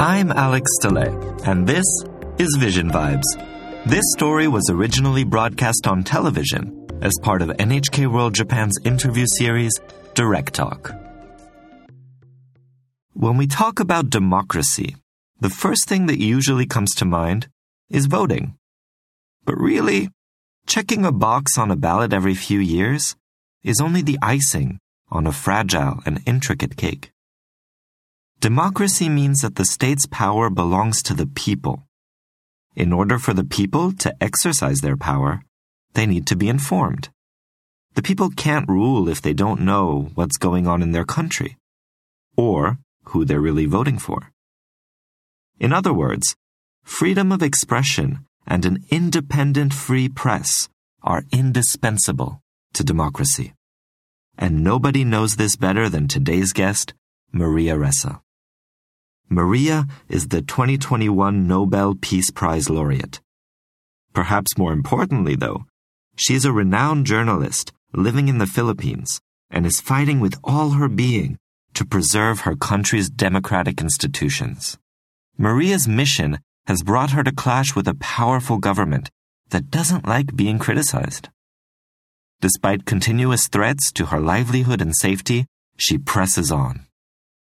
I'm Alex Stille, and this is Vision Vibes. This story was originally broadcast on television as part of NHK World Japan's interview series, Direct Talk. When we talk about democracy, the first thing that usually comes to mind is voting. But really, checking a box on a ballot every few years is only the icing on a fragile and intricate cake. Democracy means that the state's power belongs to the people. In order for the people to exercise their power, they need to be informed. The people can't rule if they don't know what's going on in their country, or who they're really voting for. In other words, freedom of expression and an independent free press are indispensable to democracy. And nobody knows this better than today's guest, Maria Ressa. Maria is the 2021 Nobel Peace Prize laureate. Perhaps more importantly, though, she is a renowned journalist living in the Philippines and is fighting with all her being to preserve her country's democratic institutions. Maria's mission has brought her to clash with a powerful government that doesn't like being criticized. Despite continuous threats to her livelihood and safety, she presses on.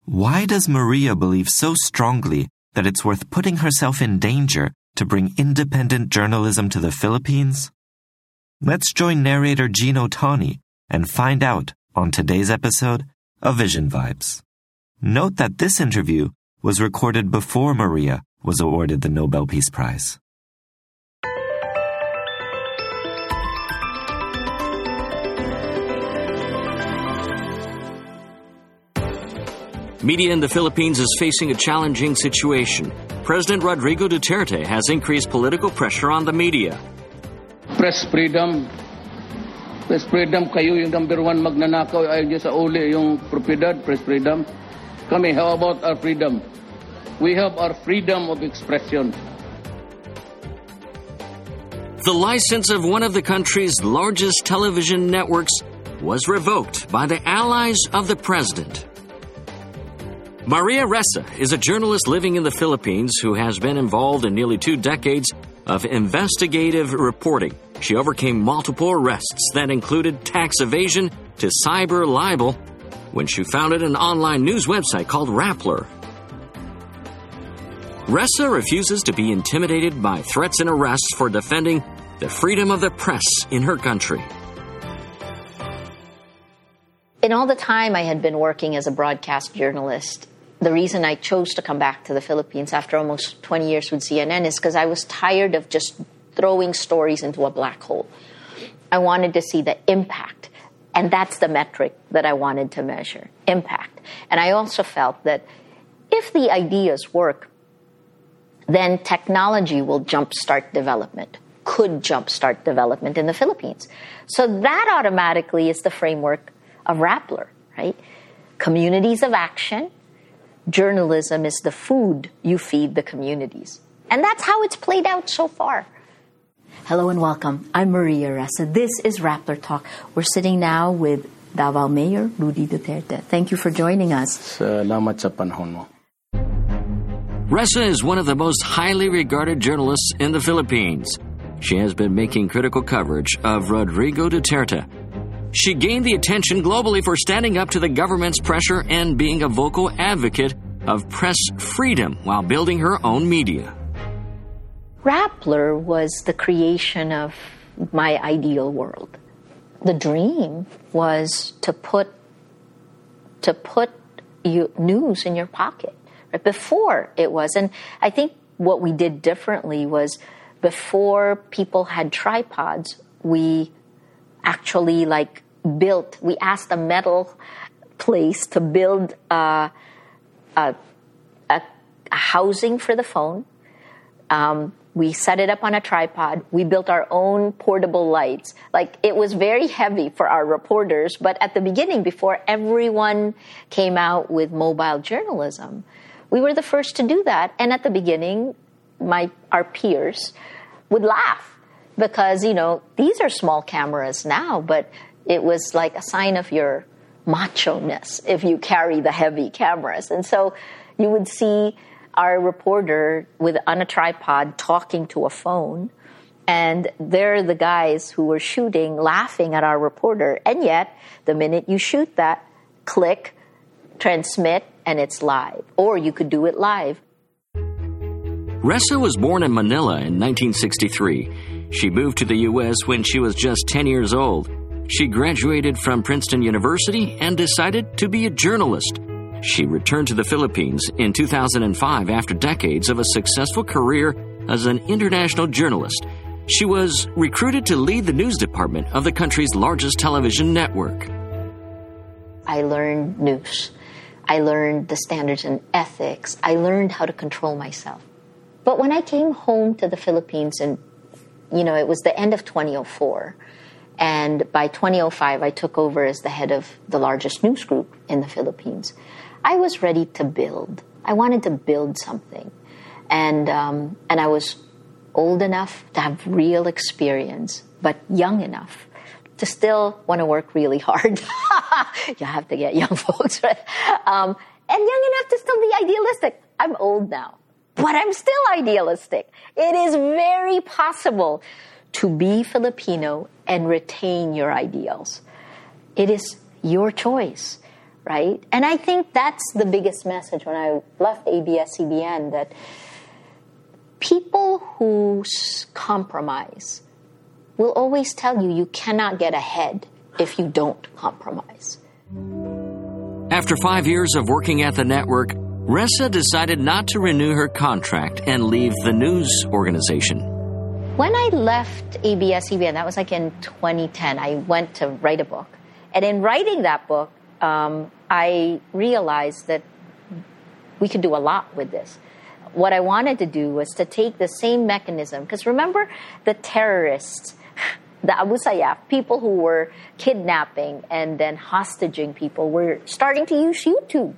Why does Maria believe so strongly that it's worth putting herself in danger to bring independent journalism to the Philippines? Let's join narrator Gino Tani and find out on today's episode of Vision Vibes. Note that this interview was recorded before Maria was awarded the Nobel Peace Prize. Media in the Philippines is facing a challenging situation. President Rodrigo Duterte has increased political pressure on the media. Press freedom. Press freedom, kayo yung number one magnanakaw ay sa uli yung propiedad, press freedom. Kami, how about our freedom? We have our freedom of expression. The license of one of the country's largest television networks was revoked by the allies of the president. Maria Ressa is a journalist living in the Philippines who has been involved in nearly two decades of investigative reporting. She overcame multiple arrests that included tax evasion to cyber libel when she founded an online news website called Rappler. Ressa refuses to be intimidated by threats and arrests for defending the freedom of the press in her country. In all the time I had been working as a broadcast journalist, the reason I chose to come back to the Philippines after almost 20 years with CNN is because I was tired of just throwing stories into a black hole. I wanted to see the impact. And that's the metric that I wanted to measure impact. And I also felt that if the ideas work, then technology will jumpstart development, could jumpstart development in the Philippines. So that automatically is the framework of Rappler, right? Communities of action, journalism is the food you feed the communities. And that's how it's played out so far. Hello and welcome. I'm Maria Ressa. This is Rappler Talk. We're sitting now with Davao Mayor Rody Duterte. Thank you for joining us. Salamat sa panahon mo. Ressa is one of the most highly regarded journalists in the Philippines. She has been making critical coverage of Rodrigo Duterte. She gained the attention globally for standing up to the government's pressure and being a vocal advocate of press freedom while building her own media. Rappler was the creation of my ideal world. The dream was to put to put you, news in your pocket. Right? Before it was, and I think what we did differently was before people had tripods, we actually like built. We asked a metal place to build a, a, a, a housing for the phone. Um, we set it up on a tripod. We built our own portable lights. Like it was very heavy for our reporters, but at the beginning, before everyone came out with mobile journalism, we were the first to do that. And at the beginning, my our peers would laugh because you know these are small cameras now, but it was like a sign of your macho ness if you carry the heavy cameras. And so you would see our reporter with on a tripod talking to a phone and they're the guys who were shooting laughing at our reporter and yet the minute you shoot that click transmit and it's live or you could do it live Ressa was born in Manila in 1963. She moved to the U.S. when she was just 10 years old. She graduated from Princeton University and decided to be a journalist. She returned to the Philippines in 2005 after decades of a successful career as an international journalist. She was recruited to lead the news department of the country's largest television network. I learned news. I learned the standards and ethics. I learned how to control myself. But when I came home to the Philippines, and you know, it was the end of 2004, and by 2005, I took over as the head of the largest news group in the Philippines. I was ready to build. I wanted to build something, and um, and I was old enough to have real experience, but young enough to still want to work really hard. you have to get young folks, right? Um, and young enough to still be idealistic. I'm old now, but I'm still idealistic. It is very possible to be Filipino and retain your ideals. It is your choice right? And I think that's the biggest message when I left ABS-CBN that people who compromise will always tell you you cannot get ahead if you don't compromise. After five years of working at the network, Ressa decided not to renew her contract and leave the news organization. When I left ABS-CBN, that was like in 2010, I went to write a book. And in writing that book, um, I realized that we could do a lot with this. What I wanted to do was to take the same mechanism, because remember the terrorists, the Abu Sayyaf, people who were kidnapping and then hostaging people, were starting to use YouTube.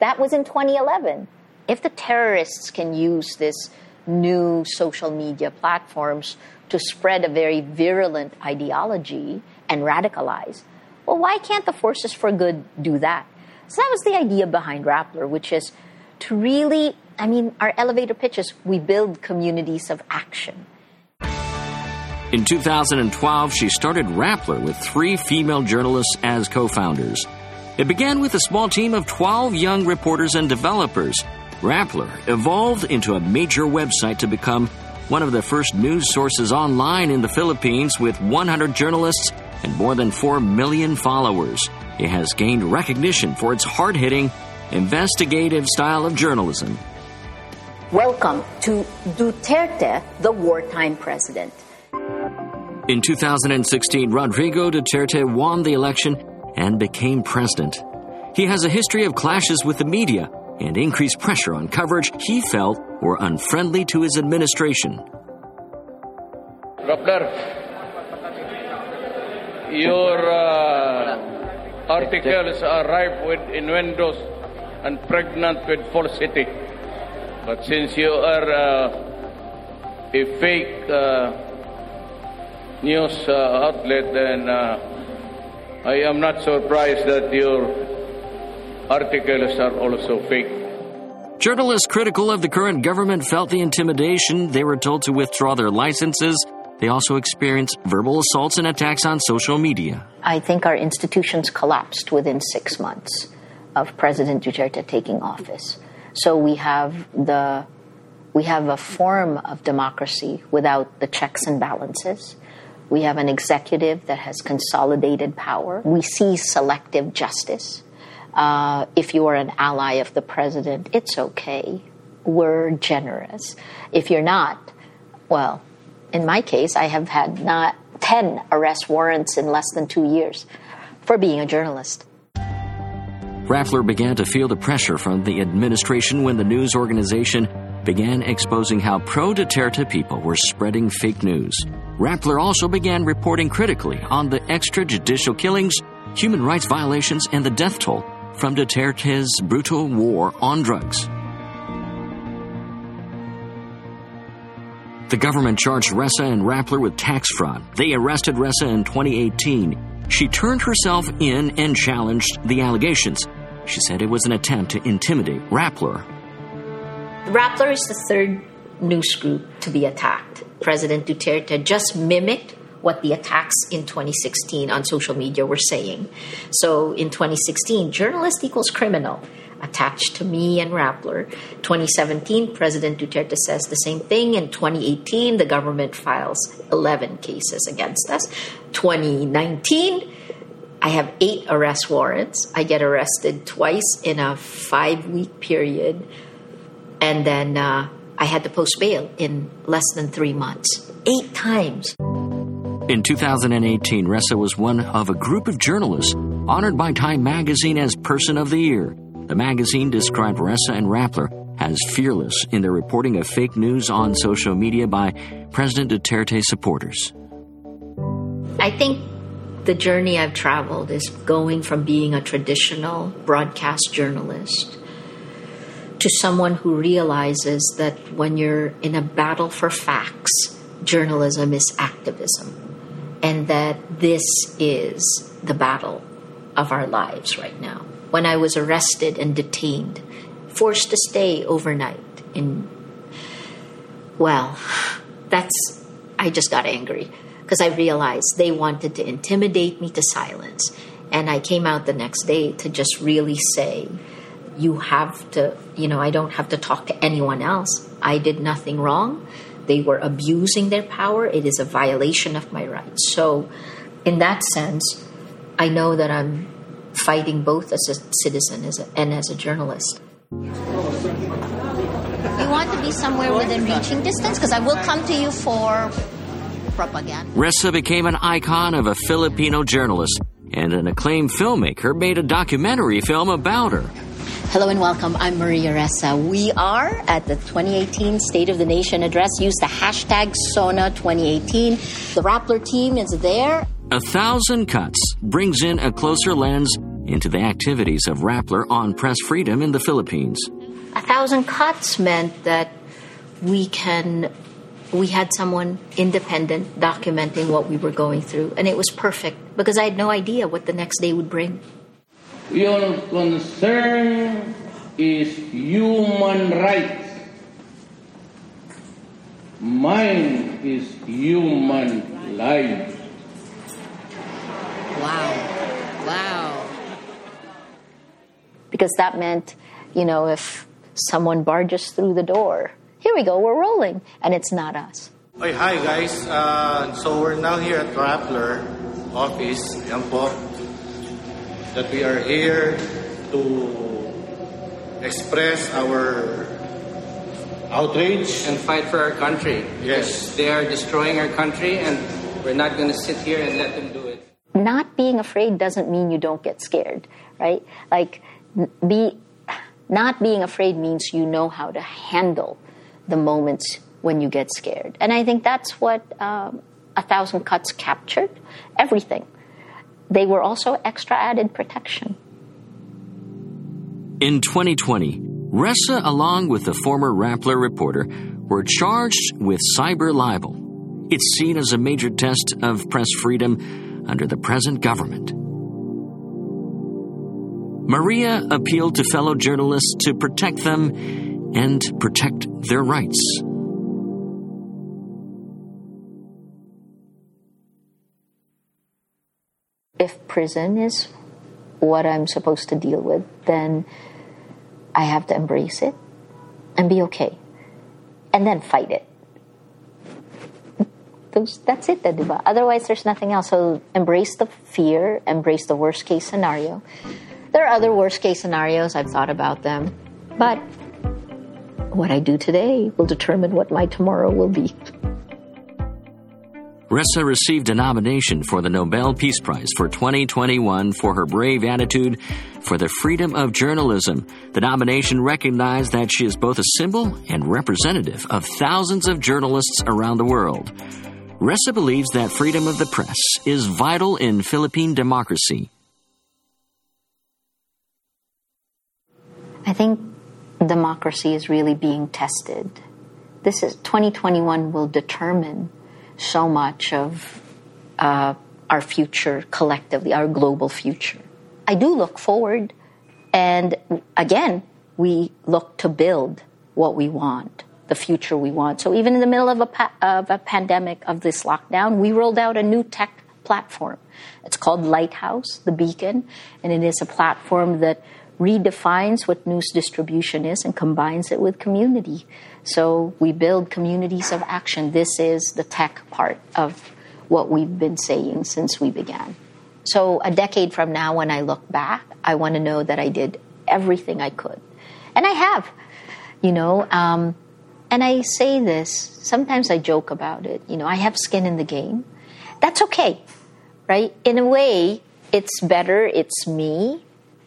That was in 2011. If the terrorists can use this new social media platforms to spread a very virulent ideology and radicalize, well, why can't the Forces for Good do that? So that was the idea behind Rappler, which is to really, I mean, our elevator pitches, we build communities of action. In 2012, she started Rappler with three female journalists as co founders. It began with a small team of 12 young reporters and developers. Rappler evolved into a major website to become one of the first news sources online in the Philippines with 100 journalists and more than 4 million followers. It has gained recognition for its hard hitting, investigative style of journalism. Welcome to Duterte, the wartime president. In 2016, Rodrigo Duterte won the election and became president. He has a history of clashes with the media and increased pressure on coverage he felt were unfriendly to his administration. Rappler, your uh, articles are ripe with innuendos and pregnant with falsity. But since you are uh, a fake uh, news uh, outlet, then uh, I am not surprised that your articles are also fake. Journalists critical of the current government felt the intimidation. They were told to withdraw their licenses they also experienced verbal assaults and attacks on social media. I think our institutions collapsed within six months of President Duterte taking office. So we have the we have a form of democracy without the checks and balances. We have an executive that has consolidated power. We see selective justice. Uh, if you are an ally of the president, it's okay. We're generous. If you're not, well, in my case, I have had not 10 arrest warrants in less than two years for being a journalist. Rappler began to feel the pressure from the administration when the news organization began exposing how pro Duterte people were spreading fake news. Rappler also began reporting critically on the extrajudicial killings, human rights violations, and the death toll from Duterte's brutal war on drugs. The government charged Ressa and Rappler with tax fraud. They arrested Ressa in 2018. She turned herself in and challenged the allegations. She said it was an attempt to intimidate Rappler. Rappler is the third news group to be attacked. President Duterte just mimicked what the attacks in 2016 on social media were saying. So in 2016, journalist equals criminal attached to me and Rappler. 2017, President Duterte says the same thing. In 2018, the government files 11 cases against us. 2019, I have eight arrest warrants. I get arrested twice in a five week period. And then uh, I had to post bail in less than three months. Eight times. In 2018, Ressa was one of a group of journalists honored by Time magazine as Person of the Year. The magazine described Ressa and Rappler as fearless in their reporting of fake news on social media by President Duterte supporters. I think the journey I've traveled is going from being a traditional broadcast journalist to someone who realizes that when you're in a battle for facts, journalism is activism. And that this is the battle of our lives right now. When I was arrested and detained, forced to stay overnight in, well, that's, I just got angry because I realized they wanted to intimidate me to silence. And I came out the next day to just really say, you have to, you know, I don't have to talk to anyone else. I did nothing wrong. They were abusing their power. It is a violation of my rights. So, in that sense, I know that I'm fighting both as a citizen and as a journalist. You want to be somewhere within reaching distance? Because I will come to you for propaganda. Ressa became an icon of a Filipino journalist, and an acclaimed filmmaker made a documentary film about her. Hello and welcome. I'm Maria Ressa. We are at the 2018 State of the Nation address. Use the hashtag SONA2018. The Rappler team is there. A Thousand Cuts brings in a closer lens into the activities of Rappler on press freedom in the Philippines. A Thousand Cuts meant that we can we had someone independent documenting what we were going through and it was perfect because I had no idea what the next day would bring. Your concern is human rights. Mine is human life. Wow. Wow. Because that meant, you know, if someone barges through the door, here we go, we're rolling, and it's not us. Hey, hi guys. Uh, so we're now here at Rappler office. Yan po. That we are here to express our outrage and fight for our country. Yes. They are destroying our country and we're not going to sit here and let them do it. Not being afraid doesn't mean you don't get scared, right? Like be not being afraid means you know how to handle the moments when you get scared. And I think that's what um, a thousand cuts captured everything they were also extra added protection. In 2020, Ressa, along with the former Rappler reporter, were charged with cyber libel. It's seen as a major test of press freedom under the present government. Maria appealed to fellow journalists to protect them and protect their rights. If prison is what I'm supposed to deal with, then I have to embrace it and be okay. And then fight it. Those, that's it, diba? Otherwise, there's nothing else. So embrace the fear, embrace the worst case scenario. There are other worst case scenarios, I've thought about them. But what I do today will determine what my tomorrow will be. Ressa received a nomination for the Nobel Peace Prize for 2021 for her brave attitude for the freedom of journalism. The nomination recognized that she is both a symbol and representative of thousands of journalists around the world. Ressa believes that freedom of the press is vital in Philippine democracy. I think democracy is really being tested. This is 2021 will determine so much of uh, our future collectively, our global future. I do look forward, and again, we look to build what we want, the future we want. So even in the middle of a, pa- of a pandemic of this lockdown, we rolled out a new tech platform. It's called Lighthouse, the Beacon, and it is a platform that redefines what news distribution is and combines it with community. So we build communities of action. This is the tech part of what we've been saying since we began. So a decade from now, when I look back, I want to know that I did everything I could. And I have, you know. Um, and I say this, sometimes I joke about it. You know, I have skin in the game. That's okay, right? In a way, it's better, it's me,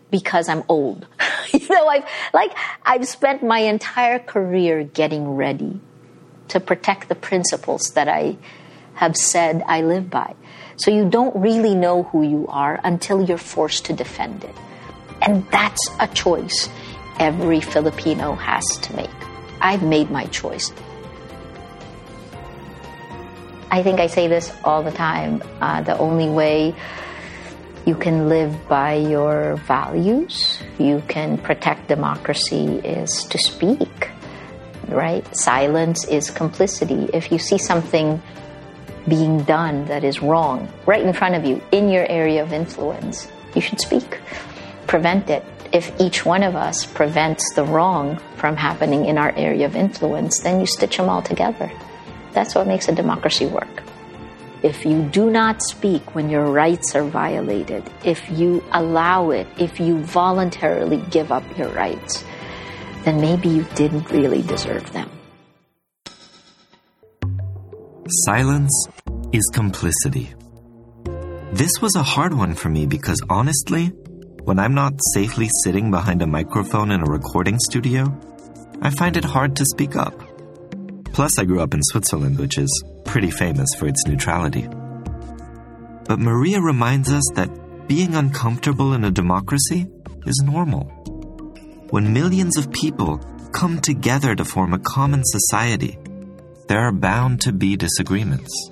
because I'm old. you know, I've like I've spent my entire career getting ready to protect the principles that I have said I live by. So you don't really know who you are until you're forced to defend it. And that's a choice every Filipino has to make. I've made my choice. I think I say this all the time. Uh, the only way you can live by your values, you can protect democracy is to speak, right? Silence is complicity. If you see something being done that is wrong right in front of you in your area of influence, you should speak. Prevent it. If each one of us prevents the wrong from happening in our area of influence, then you stitch them all together. That's what makes a democracy work. If you do not speak when your rights are violated, if you allow it, if you voluntarily give up your rights, then maybe you didn't really deserve them. Silence is complicity. This was a hard one for me because honestly, when I'm not safely sitting behind a microphone in a recording studio, I find it hard to speak up. Plus, I grew up in Switzerland, which is pretty famous for its neutrality. But Maria reminds us that being uncomfortable in a democracy is normal. When millions of people come together to form a common society, there are bound to be disagreements.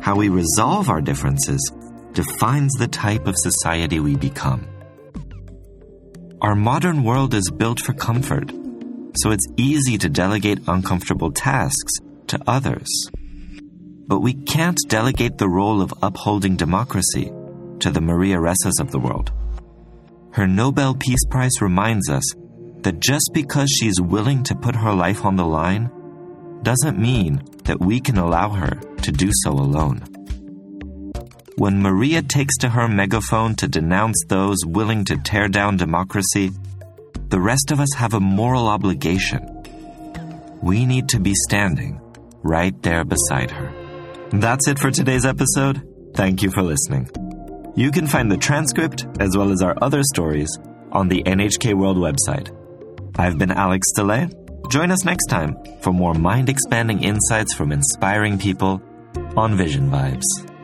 How we resolve our differences defines the type of society we become. Our modern world is built for comfort, so it's easy to delegate uncomfortable tasks to others. But we can't delegate the role of upholding democracy to the Maria Ressas of the world. Her Nobel Peace Prize reminds us that just because she's willing to put her life on the line doesn't mean that we can allow her to do so alone. When Maria takes to her megaphone to denounce those willing to tear down democracy, the rest of us have a moral obligation. We need to be standing right there beside her. That's it for today's episode. Thank you for listening. You can find the transcript as well as our other stories on the NHK World website. I've been Alex DeLay. Join us next time for more mind expanding insights from inspiring people on Vision Vibes.